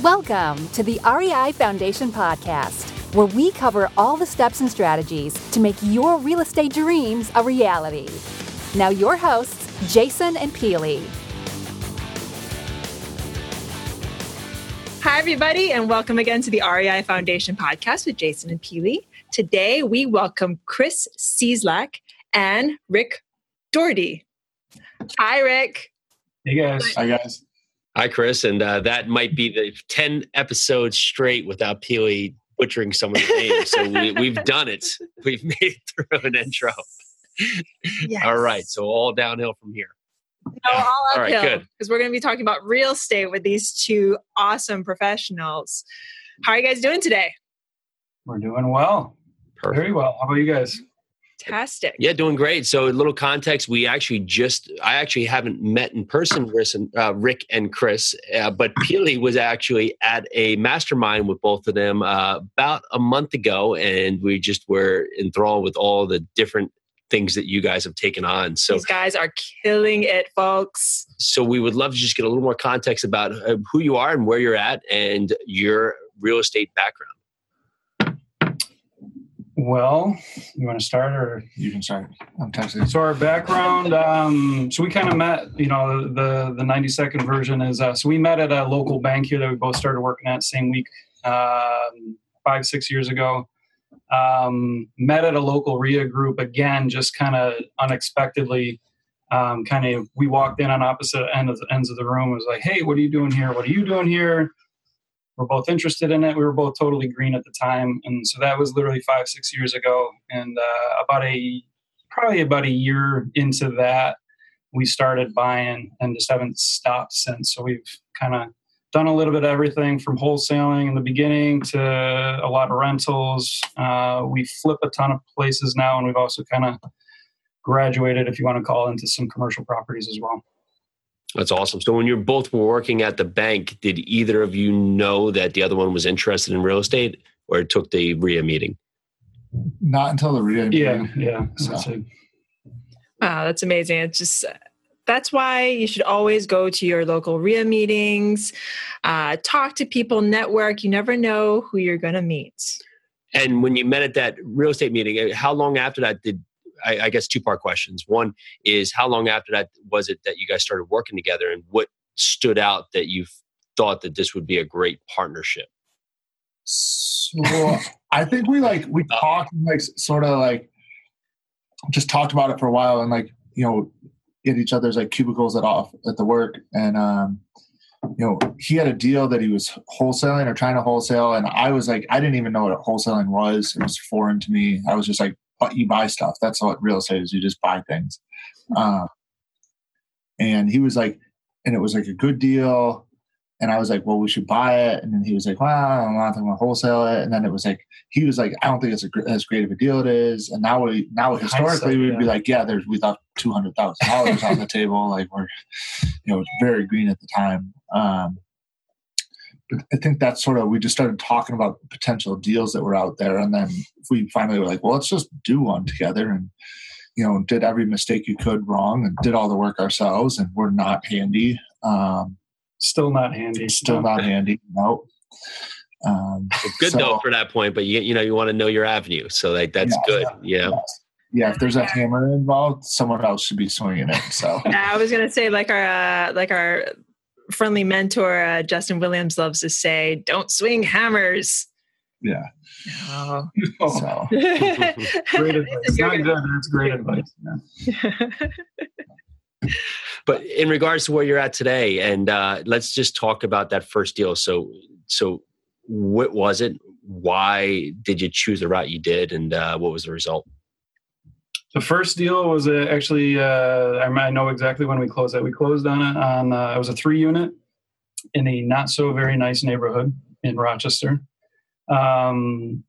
Welcome to the REI Foundation Podcast, where we cover all the steps and strategies to make your real estate dreams a reality. Now, your hosts, Jason and Peely. Hi, everybody, and welcome again to the REI Foundation Podcast with Jason and Peely. Today, we welcome Chris Cieslak and Rick Doherty. Hi, Rick. Hey, guys. Hi, guys. Hi, Chris. And uh, that might be the 10 episodes straight without Peely butchering someone's name. So we, have done it. We've made it through an intro. Yes. All right. So all downhill from here. No, all uphill. All right, good. Because we're going to be talking about real estate with these two awesome professionals. How are you guys doing today? We're doing well. Perfect. Very well. How about you guys? Fantastic. Yeah, doing great. So, a little context: we actually just, I actually haven't met in person, Rick and, uh, Rick and Chris, uh, but Peely was actually at a mastermind with both of them uh, about a month ago, and we just were enthralled with all the different things that you guys have taken on. So these guys are killing it, folks. So we would love to just get a little more context about uh, who you are and where you're at, and your real estate background. Well, you want to start or you can start? I'm texting. So our background, um, so we kind of met. You know, the the 90 second version is uh, so we met at a local bank here that we both started working at same week, um, five six years ago. Um, met at a local REIA group again, just kind of unexpectedly. Um, kind of, we walked in on opposite end of the, ends of the room. It was like, "Hey, what are you doing here? What are you doing here?" Were both interested in it. We were both totally green at the time, and so that was literally five, six years ago. And uh, about a probably about a year into that, we started buying, and just haven't stopped since. So we've kind of done a little bit of everything from wholesaling in the beginning to a lot of rentals. Uh, we flip a ton of places now, and we've also kind of graduated, if you want to call, into some commercial properties as well. That's awesome. So when you're both were working at the bank, did either of you know that the other one was interested in real estate or it took the REIA meeting? Not until the REIA meeting. Yeah, yeah. So. Wow, that's amazing. It's just that's why you should always go to your local REIA meetings, uh, talk to people, network. You never know who you're going to meet. And when you met at that real estate meeting, how long after that did I, I guess two part questions. One is how long after that was it that you guys started working together, and what stood out that you thought that this would be a great partnership? So I think we like we uh, talked like sort of like just talked about it for a while and like you know in each other's like cubicles at off at the work and um you know he had a deal that he was wholesaling or trying to wholesale and i was like i didn't even know what wholesaling was it was foreign to me i was just like you buy stuff. That's what real estate is. You just buy things. Uh, and he was like, and it was like a good deal. And I was like, well, we should buy it. And then he was like, well, I'm not going to wholesale it. And then it was like, he was like, I don't think it's a, as great of a deal it is. And now we, now historically, we'd be like, yeah, there's, we thought $200,000 on the table. Like we're, you know, very green at the time. Um, I think that's sort of we just started talking about potential deals that were out there, and then we finally were like, well, let's just do one together, and you know, did every mistake you could wrong, and did all the work ourselves, and we're not handy. Um, still not handy. Still not handy. No. Um, good so, though for that point, but you you know you want to know your avenue, so like that's yeah, good. Yeah. yeah. Yeah, if there's a hammer involved, someone else should be swinging it. So yeah, I was gonna say like our uh, like our friendly mentor uh, Justin Williams loves to say, "Don't swing hammers." Yeah. Oh. So. great advice. Not good. That's great advice. Yeah. but in regards to where you're at today, and uh, let's just talk about that first deal. So, so what was it? Why did you choose the route you did, and uh, what was the result? The first deal was uh, actually uh, I know exactly when we closed it. We closed on it on uh, it was a three unit in a not so very nice neighborhood in Rochester. Um,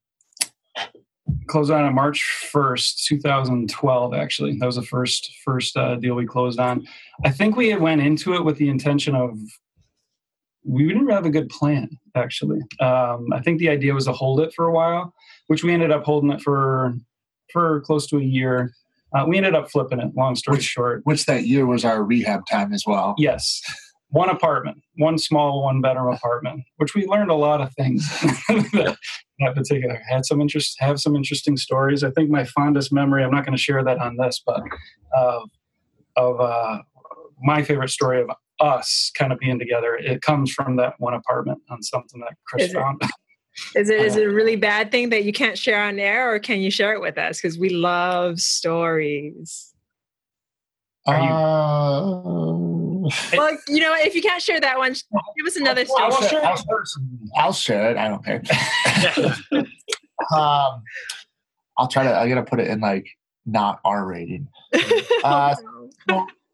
closed on it March first, two thousand twelve. Actually, that was the first first uh, deal we closed on. I think we went into it with the intention of we didn't have a good plan actually. Um, I think the idea was to hold it for a while, which we ended up holding it for for close to a year. Uh, we ended up flipping it. Long story which, short, which that year was our rehab time as well. Yes, one apartment, one small one bedroom apartment, which we learned a lot of things. that particular had some interest, have some interesting stories. I think my fondest memory, I'm not going to share that on this, but uh, of uh, my favorite story of us kind of being together, it comes from that one apartment on something that Chris Is it? found. Is it is it a really bad thing that you can't share on air, or can you share it with us? Because we love stories. Are you- Uh, Well, you know, if you can't share that one, give us another I'll, story. share, I'll, share some- I'll share it. I don't care. um, I'll try to. I gotta put it in like not R rating. Uh,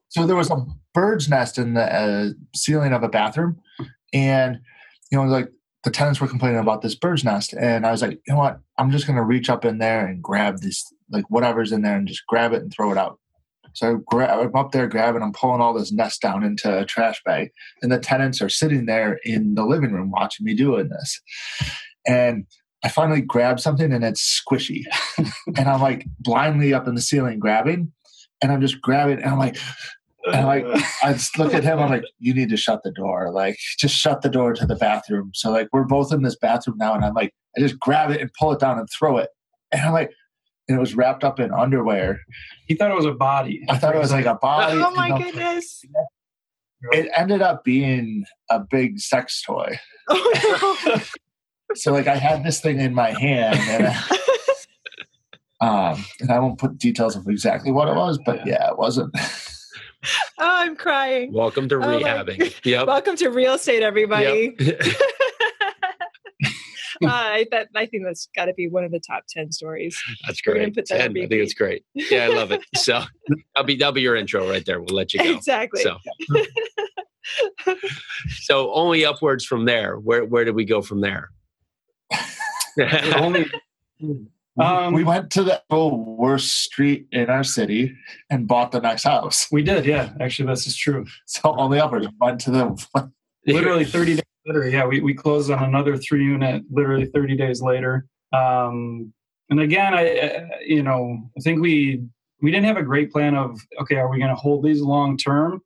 so there was a bird's nest in the uh, ceiling of a bathroom, and you know, like the tenants were complaining about this bird's nest, and I was like, you know what? I'm just gonna reach up in there and grab this, like whatever's in there, and just grab it and throw it out. So I gra- I'm up there grabbing, I'm pulling all this nest down into a trash bag, and the tenants are sitting there in the living room watching me doing this, and. I finally grab something and it's squishy. and I'm like blindly up in the ceiling grabbing, and I'm just grabbing, and I'm like, and like I just look at him, I'm like, you need to shut the door. Like, just shut the door to the bathroom. So like we're both in this bathroom now, and I'm like, I just grab it and pull it down and throw it. And I'm like, and it was wrapped up in underwear. he thought it was a body. I thought it was like a body. oh my goodness! It ended up being a big sex toy. Oh, no. So like I had this thing in my hand and um and I won't put details of exactly what it was, but yeah, it wasn't. Oh, I'm crying. Welcome to Oh my- rehabbing. Yep. Welcome to real estate, everybody. Yep. uh, I, bet, I think that's got to be one of the top 10 stories. That's great. put that 10, I think it's great. Yeah, I love it. So that'll be that'll be your intro right there. We'll let you go. Exactly. So so only upwards from there. Where where did we go from there? Only, Um, we went to the worst street in our city and bought the next house. we did, yeah. Actually, this is true. So only upwards went to the literally 30 days later yeah we, we closed on another three unit literally 30 days later um, and again i uh, you know i think we we didn't have a great plan of okay are we going to hold these long term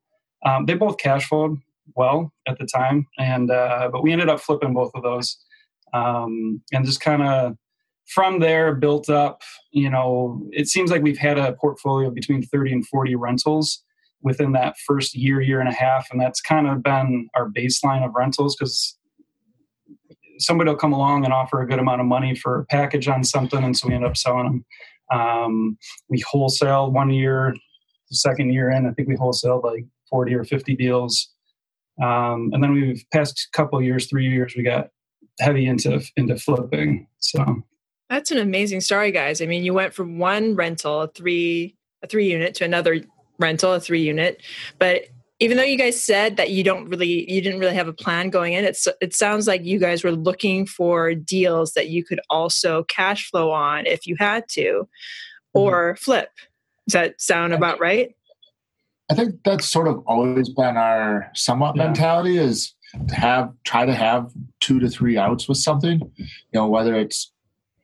um, they both cash flowed well at the time and uh, but we ended up flipping both of those um, and just kind of from there built up you know it seems like we've had a portfolio between 30 and 40 rentals within that first year, year and a half. And that's kind of been our baseline of rentals because somebody will come along and offer a good amount of money for a package on something. And so we end up selling them. Um, we wholesale one year, the second year in, I think we wholesaled like 40 or 50 deals. Um, and then we've past couple years, three years, we got heavy into into flipping. So That's an amazing story, guys. I mean, you went from one rental, a three a three unit, to another rental, a three unit. But even though you guys said that you don't really you didn't really have a plan going in, it's it sounds like you guys were looking for deals that you could also cash flow on if you had to, mm-hmm. or flip. Does that sound about right? I think that's sort of always been our somewhat Yeah. mentality is to have try to have two to three outs with something. You know, whether it's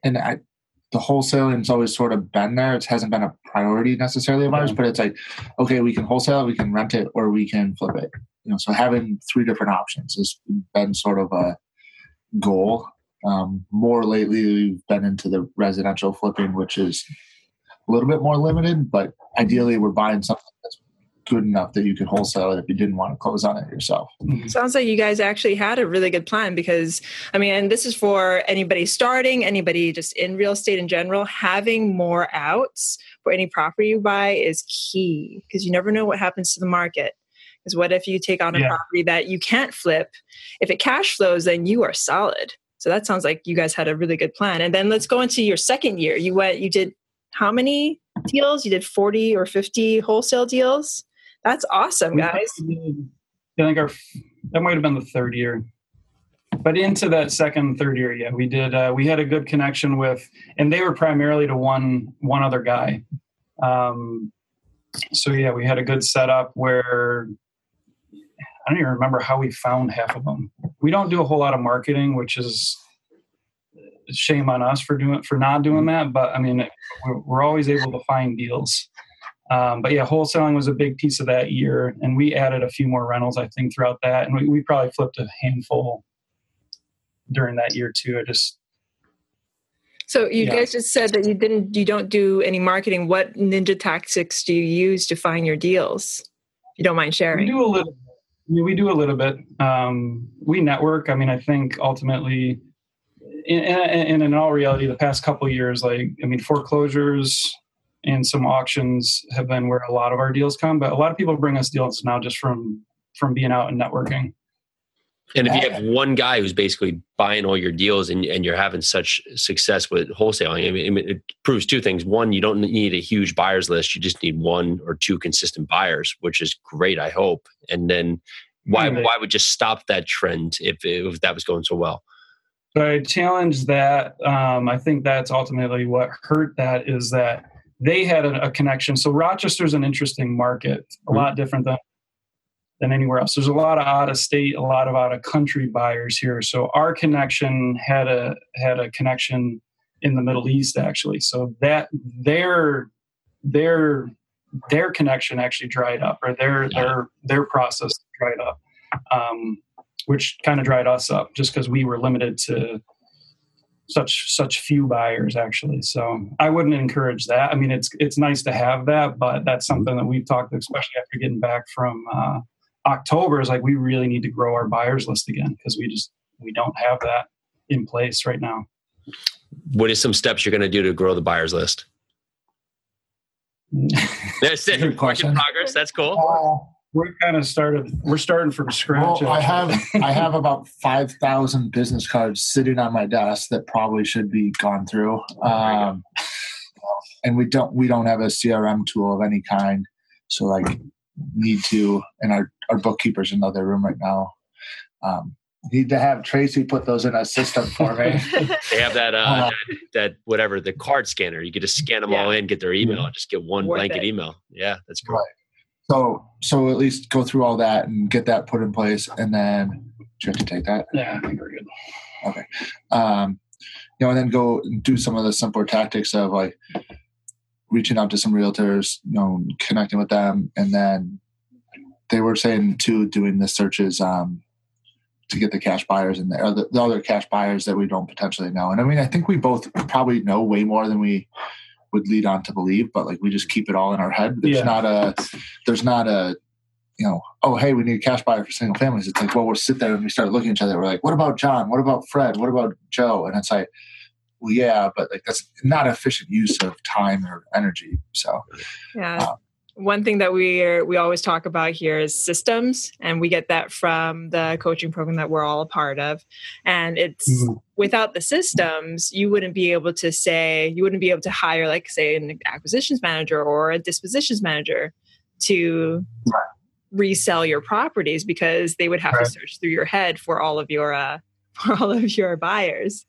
and I, the wholesaling's always sort of been there. It hasn't been a priority necessarily of ours, but it's like, okay, we can wholesale, we can rent it, or we can flip it. You know, so having three different options has been sort of a goal. Um, more lately, we've been into the residential flipping, which is a little bit more limited, but ideally, we're buying something good enough that you could wholesale it if you didn't want to close on it yourself. Mm-hmm. Sounds like you guys actually had a really good plan because, I mean, and this is for anybody starting, anybody just in real estate in general. Having more outs for any property you buy is key because you never know what happens to the market. Because what if you take on a Yeah. property that you can't flip? If it cash flows, then you are solid. So that sounds like you guys had a really good plan. And then let's go into your second year. You went, you did how many deals? You did 40 or 50 wholesale deals? That's awesome, guys. I think our that might have been the third year, but into that second third year, yeah, we did. Uh, we had a good connection with, and they were primarily to one one other guy. Um, so yeah, we had a good setup where I don't even remember how we found half of them. We don't do a whole lot of marketing, which is shame on us for doing for not doing that. But I mean, we're, we're always able to find deals. Um, but yeah, wholesaling was a big piece of that year, and we added a few more rentals, I think, throughout that, and we, we probably flipped a handful during that year too. I just so you Yeah. guys just said that you didn't, you don't do any marketing. What ninja tactics do you use to find your deals? If you don't mind sharing. we do a little. We do a little bit. Um, we network. I mean, I think ultimately, in, in, in all reality, the past couple of years, like I mean, foreclosures and some auctions have been where a lot of our deals come. But a lot of people bring us deals now just from from being out and networking. And if you have one guy who's basically buying all your deals and, and you're having such success with wholesaling, I mean, it proves two things. One, you don't need a huge buyers list. You just need one or two consistent buyers, which is great, I hope. And then why, why would just stop that trend if, if that was going so well? So I challenge that. Um, I think that's ultimately what hurt that is that they had a, a connection. So Rochester's an interesting market, a lot different than than anywhere else. There's a lot of out of state, a lot of out of country buyers here. So our connection had a had a connection in the Middle East actually. So that their their their connection actually dried up, or their their their process dried up, um, which kind of dried us up just because we were limited to such such few buyers actually. So I wouldn't encourage that. I mean, it's it's nice to have that, but that's something that we've talked, especially after getting back from uh, October, is like we really need to grow our buyers list again because we just we don't have that in place right now. What is some steps you're going to do to grow the buyers list? That's it. In question. progress. That's cool. We're kind of started. We're starting from scratch. well, I have. I have about five thousand business cards sitting on my desk that probably should be gone through. Um, and we don't we don't have a CRM tool of any kind, so like need to. And our our bookkeeper's in another room right now. Um, need to have Tracy put those in a system for me. They have that, uh, Uh, that, that whatever, the card scanner. You could just scan them all in, get their email, and just get one Worth blanket it. email. Yeah, that's cool. Right. So so at least go through all that and get that put in place, and then do you have to take that. yeah, I think we're good. Okay. Um, you know, and then go and do some of the simpler tactics of like reaching out to some realtors, you know, connecting with them, and then they were saying too doing the searches um, to get the cash buyers and the, the other cash buyers that we don't potentially know. And I mean, I think we both probably know way more than we would lead on to believe, but like we just keep it all in our head. There's Yeah. not a, there's not a, you know, oh hey, we need a cash buyer for single families. It's like, well, we'll sit there and we start looking at each other. We're like, what about John? What about Fred? What about Joe? And it's like, well, yeah, but like that's not efficient use of time or energy. So Yeah. Uh, One thing that we are, we always talk about here is systems, and we get that from the coaching program that we're all a part of. And it's Mhm. without the systems, you wouldn't be able to say you wouldn't be able to hire, like, say, an acquisitions manager or a dispositions manager to Right. resell your properties because they would have Right. to search through your head for all of your uh, for all of your buyers.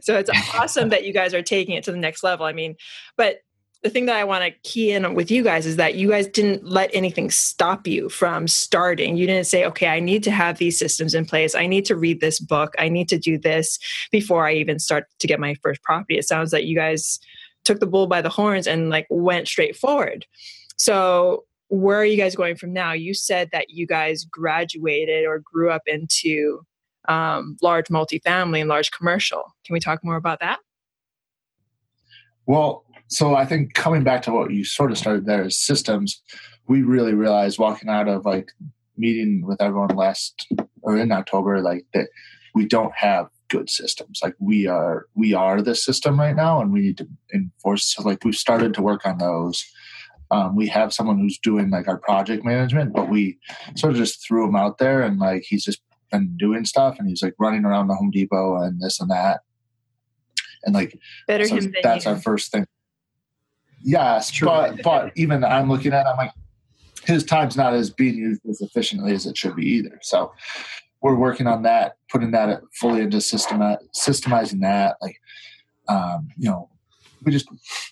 So it's awesome that you guys are taking it to the next level. I mean, but the thing that I want to key in with you guys is that you guys didn't let anything stop you from starting. You didn't say, okay, I need to have these systems in place. I need to read this book. I need to do this before I even start to get my first property. It sounds like you guys took the bull by the horns and like went straight forward. So, where are you guys going from now? You said that you guys graduated or grew up into um, large multifamily and large commercial. Can we talk more about that? Well, so I think coming back to what you sort of started there is systems. We really realized walking out of like meeting with everyone last or in October, like that we don't have good systems. Like we are, we are the system right now, and we need to enforce. So like we've started to work on those. Um, we have someone who's doing like our project management, but we sort of just threw him out there, and like he's just been doing stuff, and he's like running around the Home Depot and this and that, and like Better so him that's our first thing. Yes, True. but but even I'm looking at, I'm like, his time's not as being used as efficiently as it should be either. So we're working on that, putting that fully into system, systemizing that. Like, um, you know, we just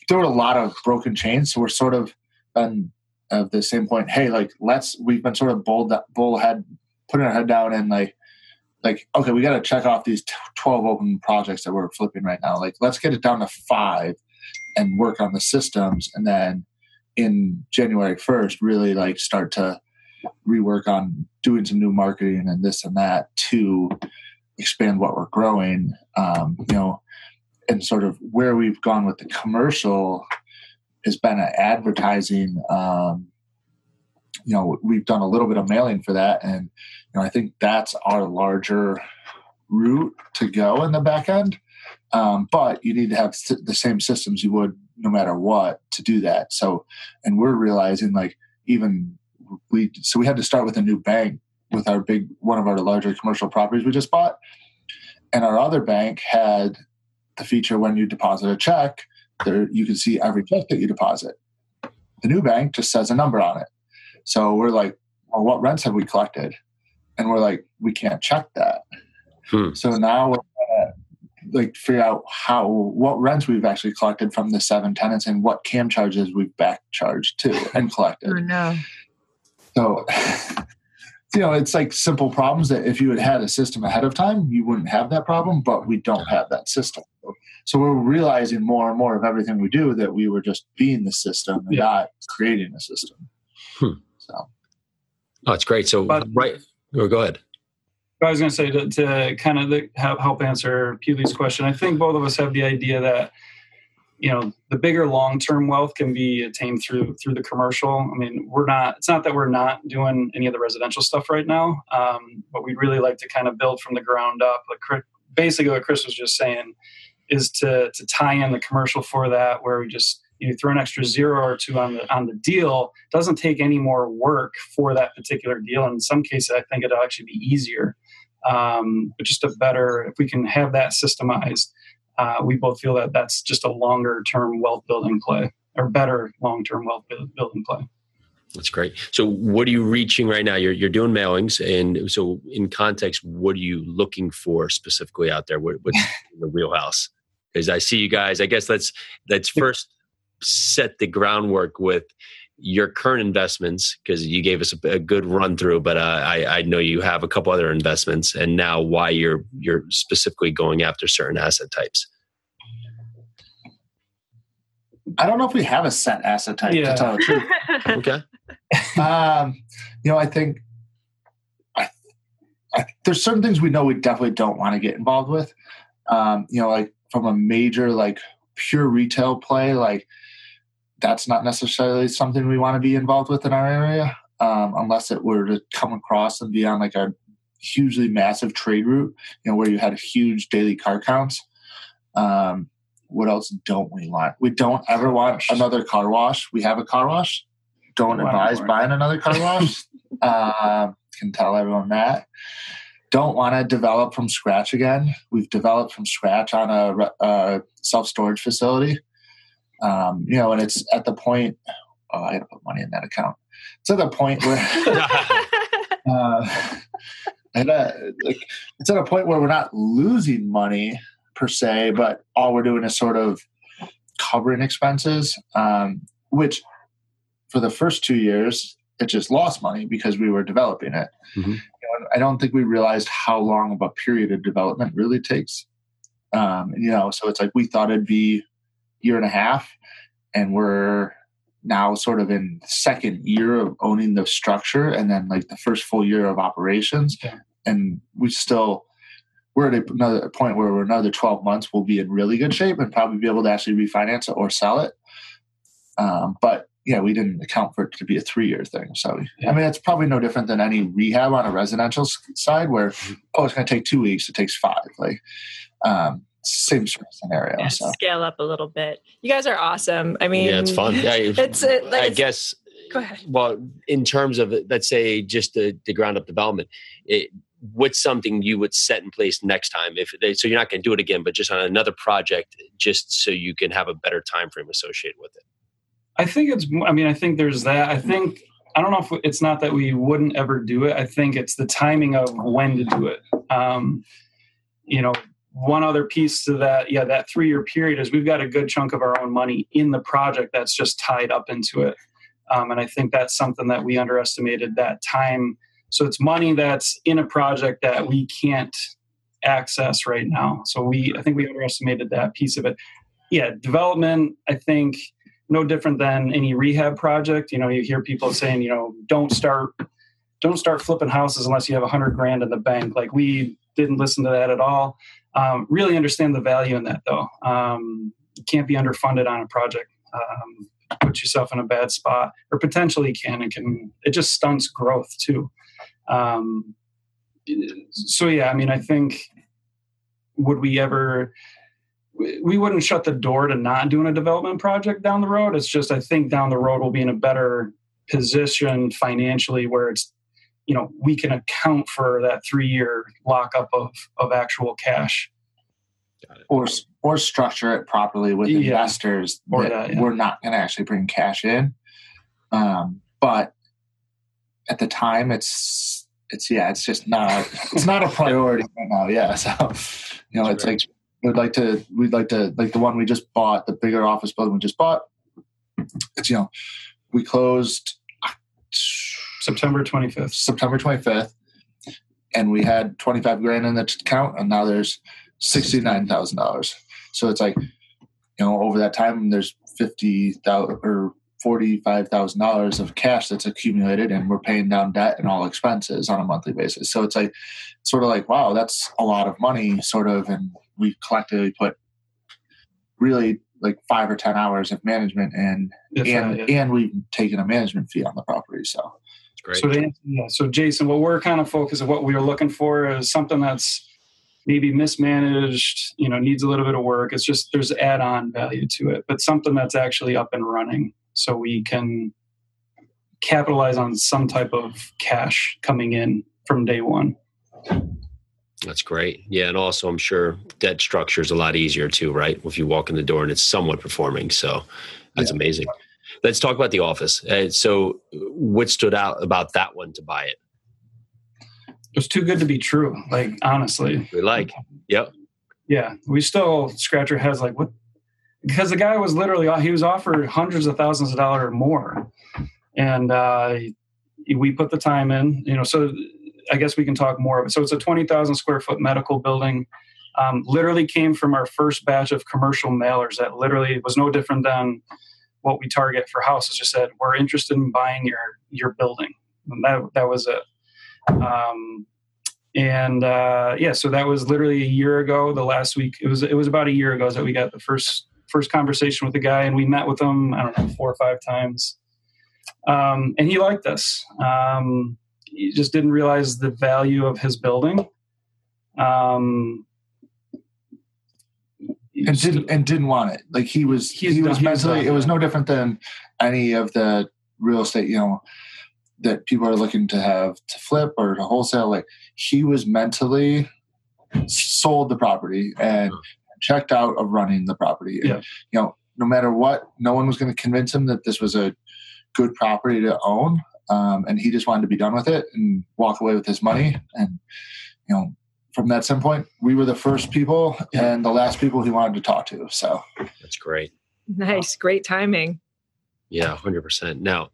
there were a lot of broken chains, so we're sort of been of the same point. Hey, like let's we've been sort of bold bullhead, putting our head down and like like okay we got to check off these t- 12 open projects that we're flipping right now like let's get it down to five and work on the systems and then in January 1st really like start to rework on doing some new marketing and this and that to expand what we're growing. Um, you know, and sort of where we've gone with the commercial has been an advertising. Um, you know, we've done a little bit of mailing for that, and you know, I think that's our larger route to go in the back end. Um, but you need to have the same systems you would no matter what to do that. So, and we're realizing like even we so we had to start with a new bank with our big one of our larger commercial properties we just bought, and our other bank had the feature when you deposit a check, there you can see every check that you deposit. The new bank just says a number on it. So we're like, well, what rents have we collected? And we're like, we can't check that. Hmm. So now we're like figure out how what rents we've actually collected from the seven tenants and what cam charges we've back charged to and collected. oh no. So you know, it's like simple problems that if you had had a system ahead of time, you wouldn't have that problem, but we don't have that system. So we're realizing more and more of everything we do that we were just being the system and yeah. not creating a system. Hmm. So, oh, it's great. So, but, right, oh, go ahead. I was going to say to, to kind of the, help answer Peely's question. I think both of us have the idea that you know the bigger long-term wealth can be attained through through the commercial. I mean we're not it's not that we're not doing any of the residential stuff right now um, but we'd really like to kind of build from the ground up. Like basically what chris was just saying is to to tie in the commercial for that where we just you throw an extra zero or two on the on the deal doesn't take any more work for that particular deal. In some cases i think it'll actually be easier um, but just a better if we can have that systemized uh, we both feel that that's just a longer term wealth building play or better long term wealth building play. That's great. So, what are you reaching right now? You're you're doing mailings, and so in context, what are you looking for specifically out there? What, what's in the wheelhouse? Because I see you guys. I guess let's let's first set the groundwork with your current investments because you gave us a, a good run through. But uh, I, I know you have a couple other investments, and now why you're you're specifically going after certain asset types. I don't know if we have a set asset type yeah. to tell the truth. okay. Um, you know, I think I, I, there's certain things we know we definitely don't want to get involved with. Um, you know, like from a major like pure retail play, like that's not necessarily something we want to be involved with in our area, um, unless it were to come across and be on like a hugely massive trade route, you know, where you had huge daily car counts. Um, what else don't we want? We don't ever want another car wash. We have a car wash. Don't advise buying another car wash. uh, can tell everyone that. Don't want to develop from scratch again. We've developed from scratch on a, a self storage facility. Um, you know, and it's at the point. Oh, I got to put money in that account. It's at the point where. uh, and uh, like it's at a point where we're not losing money per se, but all we're doing is sort of covering expenses, um, which for the first two years it just lost money because we were developing it. Mm-hmm. You know, I don't think we realized how long of a period of development really takes. Um, you know, so it's like we thought it'd be year and a half, and we're now sort of in second year of owning the structure, and then like the first full year of operations, yeah. and we still we're at another point where we're another 12 months we'll be in really good shape and probably be able to actually refinance it or sell it um, but yeah we didn't account for it to be a three year thing so yeah. i mean it's probably no different than any rehab on a residential side where mm-hmm. oh it's going to take two weeks it takes five like um, same sort of scenario. Yeah, so. Scale up a little bit. You guys are awesome. I mean, yeah, it's fun. Yeah, it's, it, like, I it's, guess. Go ahead. Well, in terms of let's say just the, the ground up development, it, what's something you would set in place next time if they, so you're not going to do it again, but just on another project, just so you can have a better time frame associated with it. I think it's. I mean, I think there's that. I think I don't know if it's not that we wouldn't ever do it. I think it's the timing of when to do it. Um, you know, one other piece to that yeah that three year period is we've got a good chunk of our own money in the project that's just tied up into it um, and i think that's something that we underestimated that time so it's money that's in a project that we can't access right now so we i think we underestimated that piece of it yeah development i think no different than any rehab project. You know, you hear people saying, you know, don't start don't start flipping houses unless you have a hundred grand in the bank. Like we didn't listen to that at all. Um, really understand the value in that though. Um, you can't be underfunded on a project. Um, put yourself in a bad spot, or potentially can. It can. It just stunts growth too. Um, so yeah, I mean, I think would we ever? We wouldn't shut the door to not doing a development project down the road. It's just I think down the road we'll be in a better position financially where it's you know we can account for that three year lockup of of actual cash or or structure it properly with yeah. investors or that, that yeah. we're not going to actually bring cash in um, but at the time it's it's yeah it's just not it's not a priority right now yeah so you know That's it's right. like we'd like to we'd like to like the one we just bought the bigger office building we just bought it's you know we closed September 25th. September 25th. And we had 25 grand in the account, and now there's $69,000. So it's like, you know, over that time, there's 50,000 or $45,000 of cash that's accumulated, and we're paying down debt and all expenses on a monthly basis. So it's like, sort of like, wow, that's a lot of money, sort of. And we collectively put really like five or 10 hours of management and, and, right, yeah. and we've taken a management fee on the property. So, Great. So, yeah, so Jason, what we're kind of focused on, what we are looking for is something that's maybe mismanaged, you know, needs a little bit of work. It's just there's add-on value to it, but something that's actually up and running, so we can capitalize on some type of cash coming in from day one. That's great. Yeah, and also I'm sure debt structure is a lot easier too, right? If you walk in the door and it's somewhat performing, so that's yeah. amazing. Let's talk about the office. Uh, so, what stood out about that one to buy it? It was too good to be true. Like honestly, we like. Yep. Yeah, we still scratch our heads like what because the guy was literally he was offered hundreds of thousands of dollars more, and uh, we put the time in. You know, so I guess we can talk more of it. So it's a twenty thousand square foot medical building. Um, literally came from our first batch of commercial mailers that literally was no different than what we target for houses. Just said we're interested in buying your your building. And that that was it. Um, and uh, yeah, so that was literally a year ago. The last week it was it was about a year ago that we got the first first conversation with the guy, and we met with him. I don't know four or five times, um, and he liked us. Um, he just didn't realize the value of his building. Um, and didn't and didn't want it. Like he was he was mentally. It was no different than any of the real estate. You know that people are looking to have to flip or to wholesale. Like he was mentally sold the property and checked out of running the property. And, yeah. You know, no matter what, no one was going to convince him that this was a good property to own. Um, and he just wanted to be done with it and walk away with his money. And you know, from that standpoint, we were the first people and the last people he wanted to talk to. So that's great. Nice, great timing. Yeah, hundred percent. Now,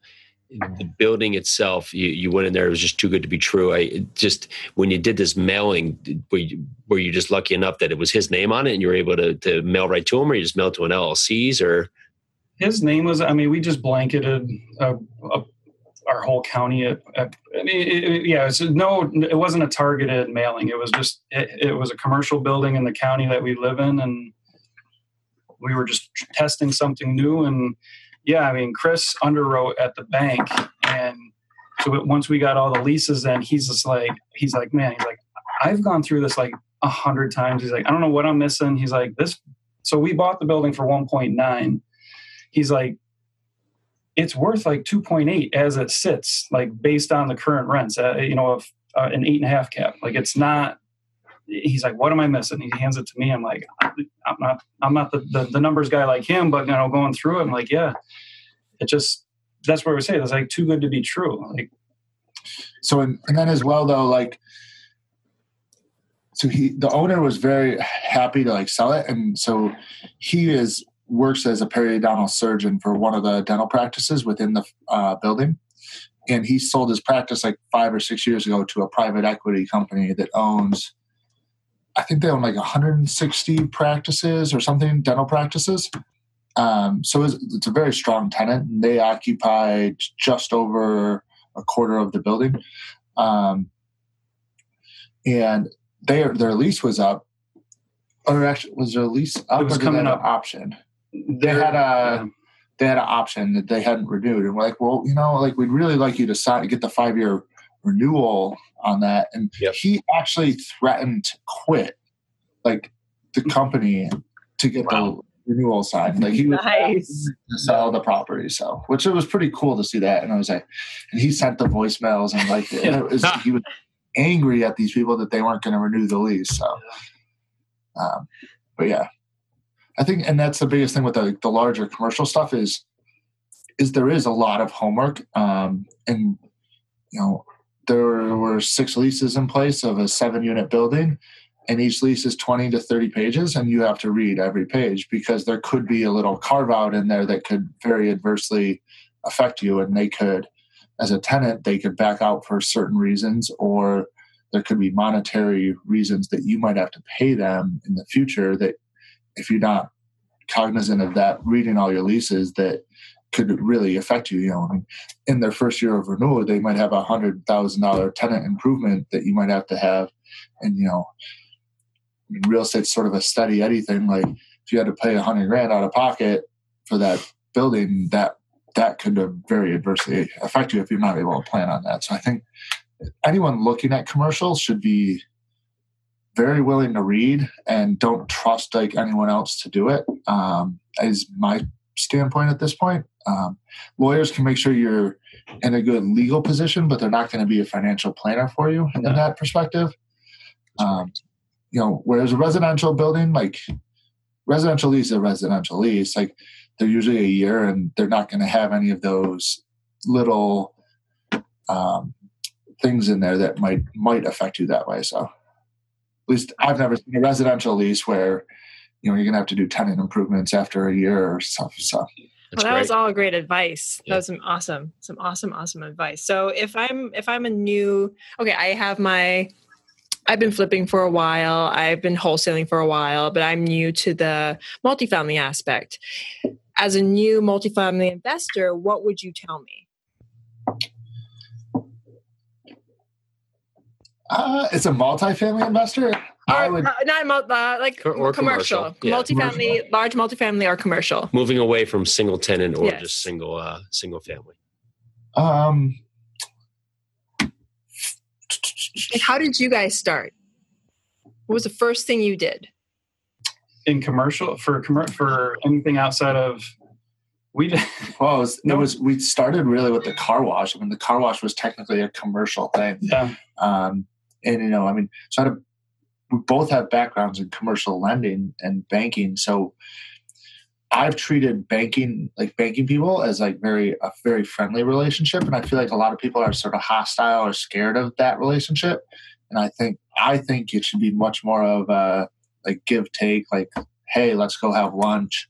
the building itself, you, you went in there. It was just too good to be true. I just when you did this mailing, were you, were you just lucky enough that it was his name on it, and you were able to, to mail right to him, or you just mailed to an LLC's, or his name was? I mean, we just blanketed a, a our whole county. At, at, I mean, it, it, yeah, it's no, it wasn't a targeted mailing. It was just it, it, was a commercial building in the county that we live in, and we were just testing something new. And yeah, I mean, Chris underwrote at the bank, and so once we got all the leases, then he's just like, he's like, man, he's like, I've gone through this like a hundred times. He's like, I don't know what I'm missing. He's like, this. So we bought the building for 1.9. He's like, it's worth like 2.8 as it sits, like based on the current rents, uh, you know, of uh, an eight and a half cap. Like it's not. He's like, what am I missing? He hands it to me. I'm like, I'm not, I'm not the, the, the numbers guy like him, but you know, going through it, I'm like, yeah, it just that's what we say. It's like too good to be true. Like, so and, and then as well though, like, so he the owner was very happy to like sell it, and so he is works as a periodontal surgeon for one of the dental practices within the uh, building. And he sold his practice like five or six years ago to a private equity company that owns, I think they own like 160 practices or something, dental practices. Um, so it's, it's a very strong tenant. And they occupied just over a quarter of the building. Um, and their their lease was up, or actually was their lease up? It was or coming up. option. They had a they had an option that they hadn't renewed, and we're like, well, you know, like we'd really like you to sign get the five year renewal on that. And Yep. he actually threatened to quit, like the company, to get Wow. the renewal signed. Like he was Nice. to sell the property. So, which it was pretty cool to see that. And I was like, and he sent the voicemails and like and it was, he was angry at these people that they weren't going to renew the lease. So, um, but yeah, I think, and that's the biggest thing with the the larger commercial stuff is is there is a lot of homework, um, and you know there were six leases in place of a seven unit building and each lease is 20 to 30 pages and you have to read every page because there could be a little carve out in there that could very adversely affect you and they could as a tenant they could back out for certain reasons or there could be monetary reasons that you might have to pay them in the future that if you're not cognizant of that reading all your leases that could really affect you you know in their first year of renewal they might have a hundred thousand dollar tenant improvement that you might have to have and you know real estate's sort of a steady Eddie thing. Like if you had to pay a hundred grand out of pocket for that building, that that could very adversely affect you if you're not able to plan on that. So I think anyone looking at commercials should be very willing to read and don't trust like anyone else to do it. Um, is my standpoint at this point. Um, lawyers can make sure you're in a good legal position, but they're not going to be a financial planner for you in No. that perspective. Um, you know, whereas a residential building, like residential lease is a residential lease, like they're usually a year and they're not going to have any of those little um, things in there that might might affect you that way. So, least I've never seen a residential lease where you know you're going to have to do tenant improvements after a year or stuff. So, That's well, that great. was all great advice. Yeah. That was some awesome, some awesome, awesome advice. So if I'm if I'm a new okay, I have my I've been flipping for a while. I've been wholesaling for a while, but I'm new to the multifamily aspect. As a new multifamily investor, what would you tell me? Uh, it's a multifamily investor. I Or, would uh, not mul- uh, like Or- or commercial, commercial. Yeah. multifamily, large multifamily, or commercial. Moving away from single tenant or Yes. just single uh, single family. um. Like, how did you guys start? What was the first thing you did? in commercial for commer- for anything outside of we did, Well, it was, No. it was. We started really with the car wash. I mean, the car wash was technically a commercial thing. yeah Um, and you know, I mean, so I had a, we both have backgrounds in commercial lending and banking. So I've treated banking like banking people as like very a very friendly relationship, and I feel like a lot of people are sort of hostile or scared of that relationship. And I think I think it should be much more of a like give take, like hey, let's go have lunch.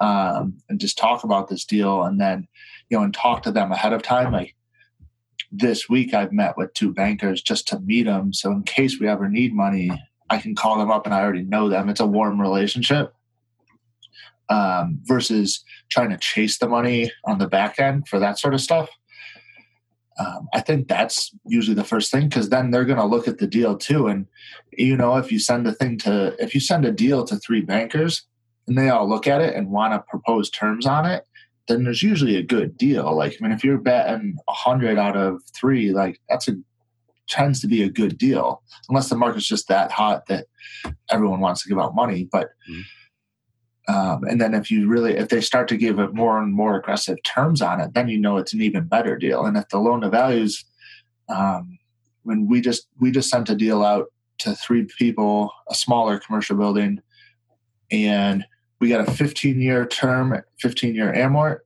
Um, and just talk about this deal and then you know and talk to them ahead of time like this week I've met with two bankers just to meet them. So in case we ever need money, I can call them up and I already know them. It's a warm relationship um, versus trying to chase the money on the back end for that sort of stuff. Um, I think that's usually the first thing because then they're going to look at the deal too. And you know, if you send a thing to, if you send a deal to three bankers and they all look at it and want to propose terms on it, then there's usually a good deal. Like, I mean, if you're betting a hundred out of three, like that's a tends to be a good deal, unless the market's just that hot that everyone wants to give out money. But um, and then if you really if they start to give it more and more aggressive terms on it, then you know it's an even better deal. And if the loan to values, um, when we just we just sent a deal out to three people, a smaller commercial building, and we got a 15 year term, 15 year amort,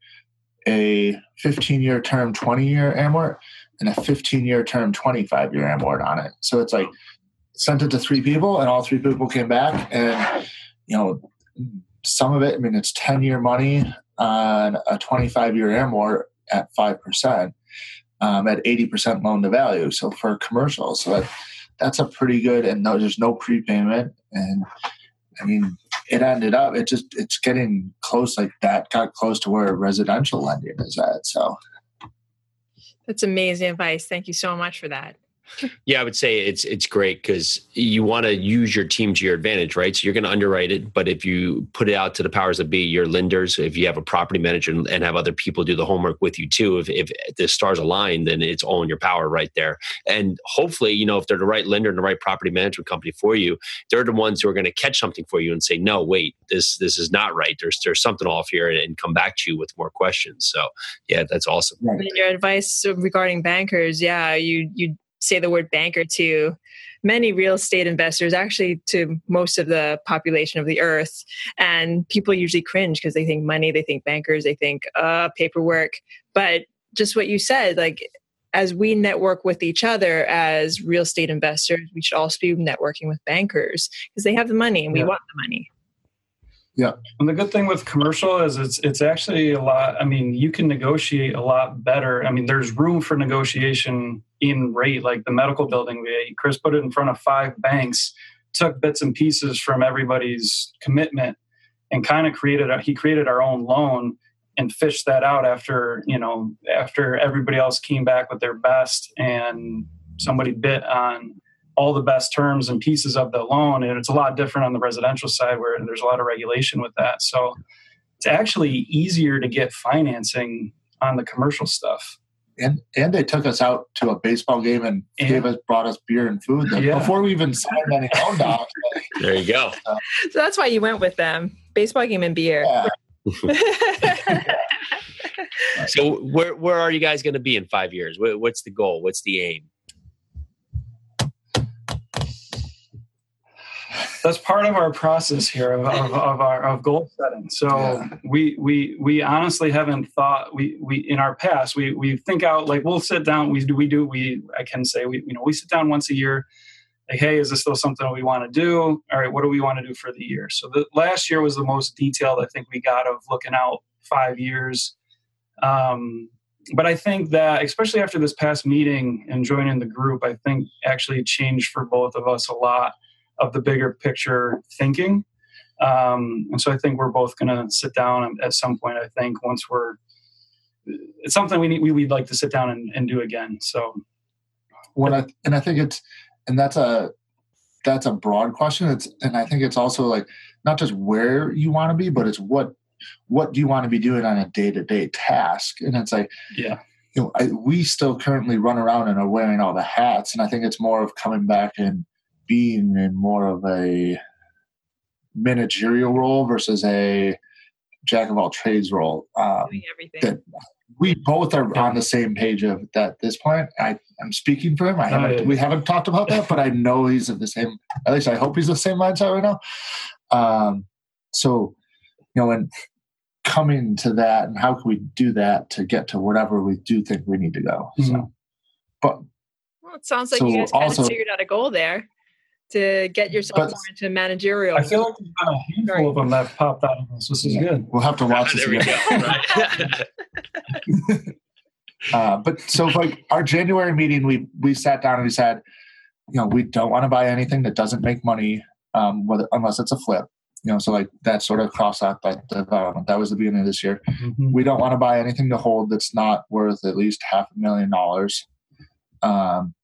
a 15 year term, 20 year amort, and a 15 year term, 25 year amort on it. So it's like sent it to three people, and all three people came back, and you know, some of it. I mean, it's 10 year money on a 25 year amort at five percent, um, at 80 percent loan to value. So for commercial, so that that's a pretty good, and no, there's no prepayment, and I mean, it ended up it just it's getting close like that got close to where residential lending is at. So that's amazing advice. Thank you so much for that. Yeah, I would say it's it's great because you want to use your team to your advantage, right? So you're going to underwrite it, but if you put it out to the powers that be, your lenders, if you have a property manager and have other people do the homework with you too, if, if the stars align, then it's all in your power right there. And hopefully, you know, if they're the right lender and the right property management company for you, they're the ones who are going to catch something for you and say, no, wait, this this is not right. There's there's something off here, and, and come back to you with more questions. So yeah, that's awesome. Right. Your advice regarding bankers, yeah, you you say the word banker to many real estate investors, actually to most of the population of the earth. And people usually cringe because they think money, they think bankers, they think uh, paperwork. But just what you said, like as we network with each other as real estate investors, we should also be networking with bankers because they have the money and we yeah. want the money. Yeah. And the good thing with commercial is it's it's actually a lot I mean, you can negotiate a lot better. I mean, there's room for negotiation in rate like the medical building we Chris put it in front of five banks, took bits and pieces from everybody's commitment and kind of created a, he created our own loan and fished that out after, you know, after everybody else came back with their best and somebody bit on all the best terms and pieces of the loan. And it's a lot different on the residential side where there's a lot of regulation with that. So it's actually easier to get financing on the commercial stuff. And and they took us out to a baseball game and, and gave us brought us beer and food yeah. before we even signed any loan docs. there you go. Uh, so that's why you went with them. Baseball game and beer. Yeah. so where where are you guys going to be in five years? What's the goal? What's the aim? That's part of our process here of, of, of our of goal setting. So yeah. we we we honestly haven't thought we we in our past we we think out like we'll sit down we do we do we I can say we you know we sit down once a year like hey is this still something we want to do all right what do we want to do for the year so the last year was the most detailed I think we got of looking out five years um, but I think that especially after this past meeting and joining the group I think actually changed for both of us a lot of the bigger picture thinking. Um, and so I think we're both going to sit down at some point. I think once we're, it's something we need, we, would like to sit down and, and do again. So, what I and I think it's and that's a that's a broad question. It's and I think it's also like not just where you want to be, but it's what what do you want to be doing on a day to day task. And it's like yeah. You know, I, we still currently run around and are wearing all the hats, and I think it's more of coming back and being in more of a managerial role versus a jack of all trades role. Um, Doing everything. That we both are on the same page of that at this point. I, I'm speaking for him. I haven't, we haven't talked about that, but I know he's of the same, at least I hope he's the same mindset right now. Um, so, you know, and coming to that and how can we do that to get to whatever we do think we need to go. Mm-hmm. So, but well, it sounds like so you guys kind also, of figured out a goal there to get yourself but more into managerial. I feel like there's been a handful Sorry. of them that have popped out of this. This is yeah. good. We'll have to watch this again. uh, but so like our January meeting, we we sat down and we said, you know, we don't want to buy anything that doesn't make money, um, whether unless it's a flip. You know, so like that sort of cross out that development. That was the beginning of this year. Mm-hmm. We don't want to buy anything to hold that's not worth at least half a million dollars. Um,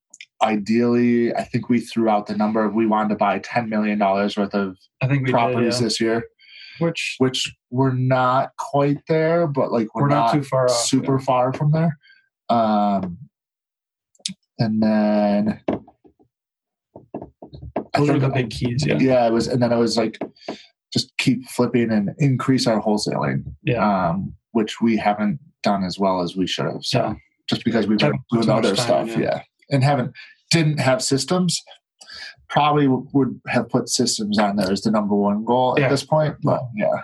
ideally, I think we threw out the number of we wanted to buy ten million dollars worth of I think properties did, yeah. this year, which which we're not quite there, but like we're, we're not, not, too far, off, super yeah. far from there. Um, and then those are the big keys. Yeah, yeah. It was, and then it was like just keep flipping and increase our wholesaling. Yeah, um, which we haven't done as well as we should have. So. Yeah. Just because we've been doing other time, stuff, yeah and haven't didn't have systems, probably would have put systems on there as the number one goal yeah. at this point. But yeah.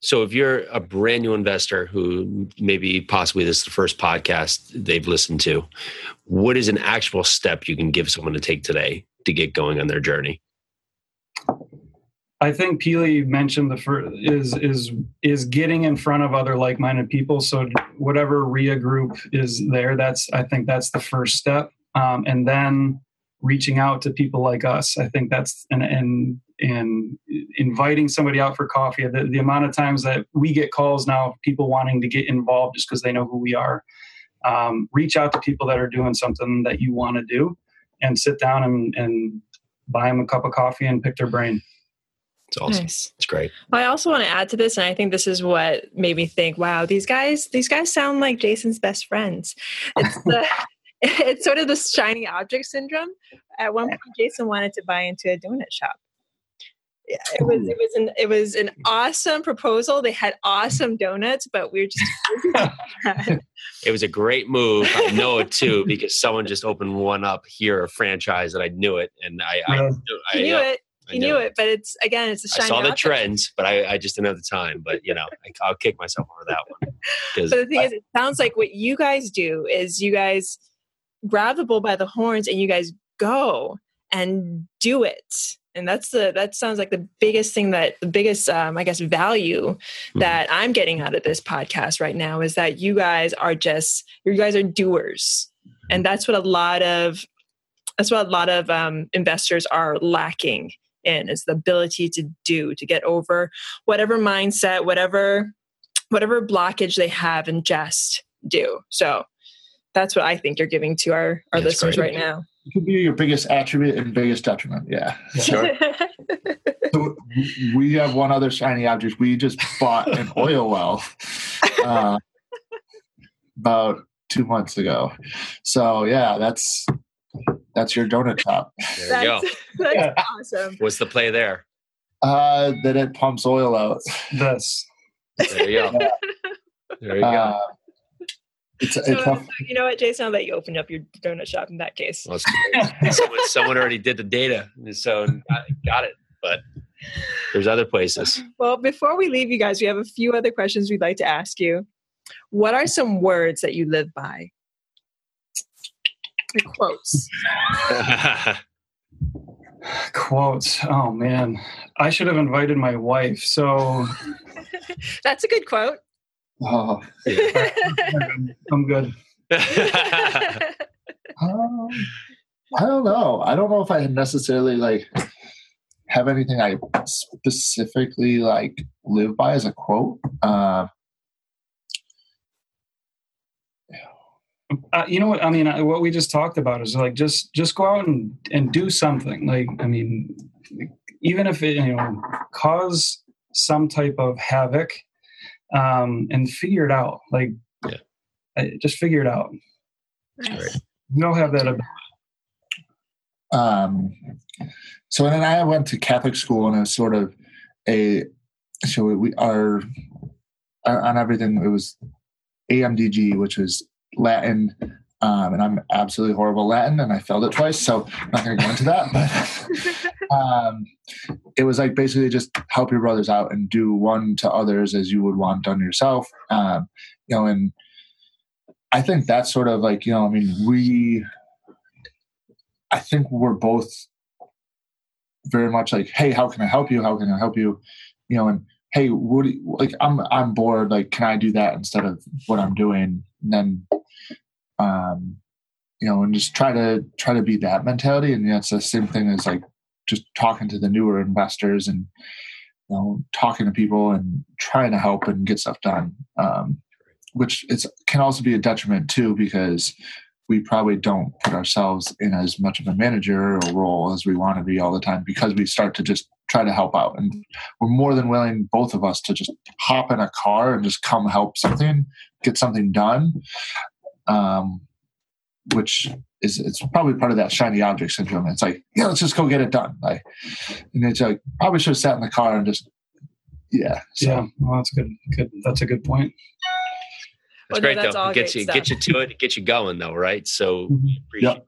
So if you're a brand new investor who maybe possibly this is the first podcast they've listened to, what is an actual step you can give someone to take today to get going on their journey? I think Peely mentioned the first is is is getting in front of other like-minded people. So whatever REIA group is there, that's I think that's the first step, um, and then reaching out to people like us. I think that's and and and inviting somebody out for coffee. The, the amount of times that we get calls now of people wanting to get involved just because they know who we are. Um, reach out to people that are doing something that you want to do, and sit down and, and buy them a cup of coffee and pick their brain. It's awesome. Nice. It's great. Well, I also want to add to this, and I think this is what made me think, wow, these guys, these guys sound like Jason's best friends. It's the it's sort of the shiny object syndrome. At one point, Jason wanted to buy into a donut shop. Yeah, it was it was an it was an awesome proposal. They had awesome donuts, but we are just It was a great move. I know it too because someone just opened one up here, a franchise, and I knew it, and I, I, Yeah. I, knew yeah, it. I He knew it, but it's again, it's a shiny. I saw the object. trends, but I, I just didn't have the time. But you know, I, I'll kick myself over that one because But the thing is, it sounds like what you guys do is you guys grab the bull by the horns and you guys go and do it. And that's the that sounds like the biggest thing that the biggest um, I guess value that I'm getting out of this podcast right now is that you guys are just you guys are doers, and that's what a lot of that's what a lot of um, investors are lacking in is the ability to do to get over whatever mindset, whatever whatever blockage they have and just do. So that's what I think you're giving to our, our That's listeners great. right now. It could be your biggest attribute and biggest detriment. Yeah. Sure. So we have one other shiny object. We just bought an oil well uh, about two months ago. So yeah, that's that's your donut shop. there you go. that's that's awesome. What's the play there? Uh, that it pumps oil out. This. There you go. There you go. Uh, it's So, it's tough. you know what, Jason? I'll let you open up your donut shop in that case. Well, someone, someone already did the data, so got, got it. But there's other places. Well, before we leave you guys, we have a few other questions we'd like to ask you. What are some words that you live by? The quotes. Quotes. Oh man, I should have invited my wife. So That's a good quote. Oh, I'm good. um, I don't know. I don't know if I necessarily like have anything I specifically like live by as a quote. Uh, Uh, you know what? I mean, uh, what we just talked about is like just just go out and and do something. Like, I mean, even if it you know cause some type of havoc, um, and figure it out. Like, Yeah. uh, just figure it out. Nice. We don't have that. ability. um, so then I went to Catholic school and it was sort of a so we are on everything. It was AMDG, which was Latin, um, and I'm absolutely horrible Latin, and I failed it twice. So I'm not going to go into that, but um, it was like basically just help your brothers out and do one to others as you would want done yourself. Um, you know, and I think that's sort of like you know, I mean, we I think we're both very much like, hey, how can I help you? How can I help you? You know, and hey, what do you, like I'm I'm bored. Like, can I do that instead of what I'm doing? And then, um, you know, and just try to try to be that mentality. And that's the same thing as like just talking to the newer investors and you know talking to people and trying to help and get stuff done. Um, which it's can also be a detriment too because we probably don't put ourselves in as much of a managerial role as we want to be all the time because we start to just try to help out and we're more than willing both of us to just hop in a car and just come help something get something done um, which is it's probably part of that shiny object syndrome it's like yeah let's just go get it done like and it's like probably should have sat in the car and just yeah so Yeah, well, that's good. Good. That's a good point. That's Well, no, great that's though. all gets great you get you to it, get you going though, right? So Mhm. appreciate Yep.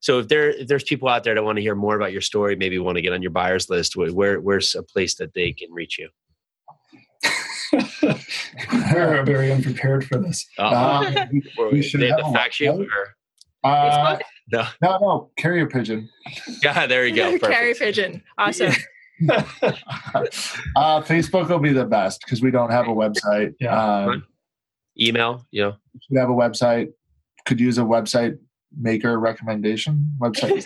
So if there if there's people out there that want to hear more about your story, maybe want to get on your buyers list, where where- where's a place that they can reach you? We're very unprepared for this. Or we should they have have to a fax you uh, no? no no carrier pigeon Yeah, there you go. Carrie Perfect. Pigeon. Awesome. uh, Facebook will be the best because we don't have a website. Yeah. Um, Email, you know. we have a website. Could use a website maker recommendation website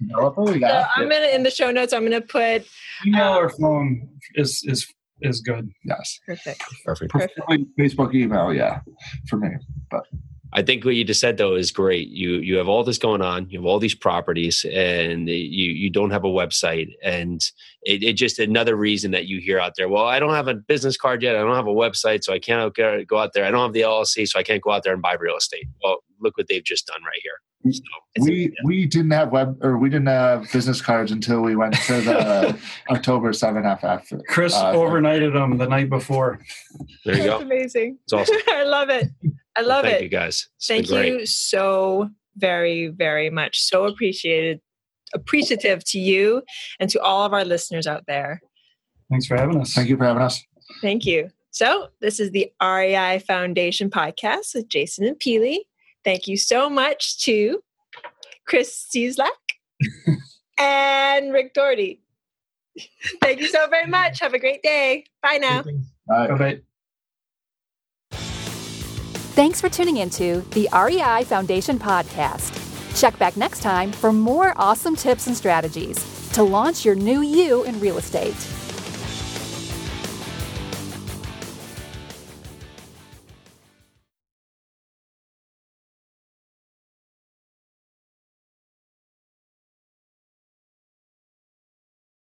developer. So Yeah. I'm gonna in the show notes. I'm gonna put Email or phone is is is good. Yes. perfect. Perfect. Preferably Facebook email. Yeah, for me. But I think what you just said though is great. You you have all this going on. You have all these properties, and you you don't have a website, and it, it just another reason that you hear out there. Well, I don't have a business card yet. I don't have a website, so I can't go go out there. I don't have the LLC, so I can't go out there and buy real estate. Well, look what they've just done right here. So, It's we we didn't have web or we didn't have business cards until we went to the October seven FF. Chris Uh, overnighted them the night before. there you That's go. amazing. It's awesome. I love it. I love Thank it. you guys. It's Thank you so very, very much. So appreciated, appreciative to you and to all of our listeners out there. Thanks for having us. Thank you for having us. Thank you. So, this is the REI Foundation podcast with Jason and Peely. Thank you so much to Chris Cieslak and Rick Doherty. Thank you so very much. Have a great day. Bye now. Bye. Bye-bye. Thanks for tuning into the REI Foundation podcast. Check back next time for more awesome tips and strategies to launch your new you in real estate.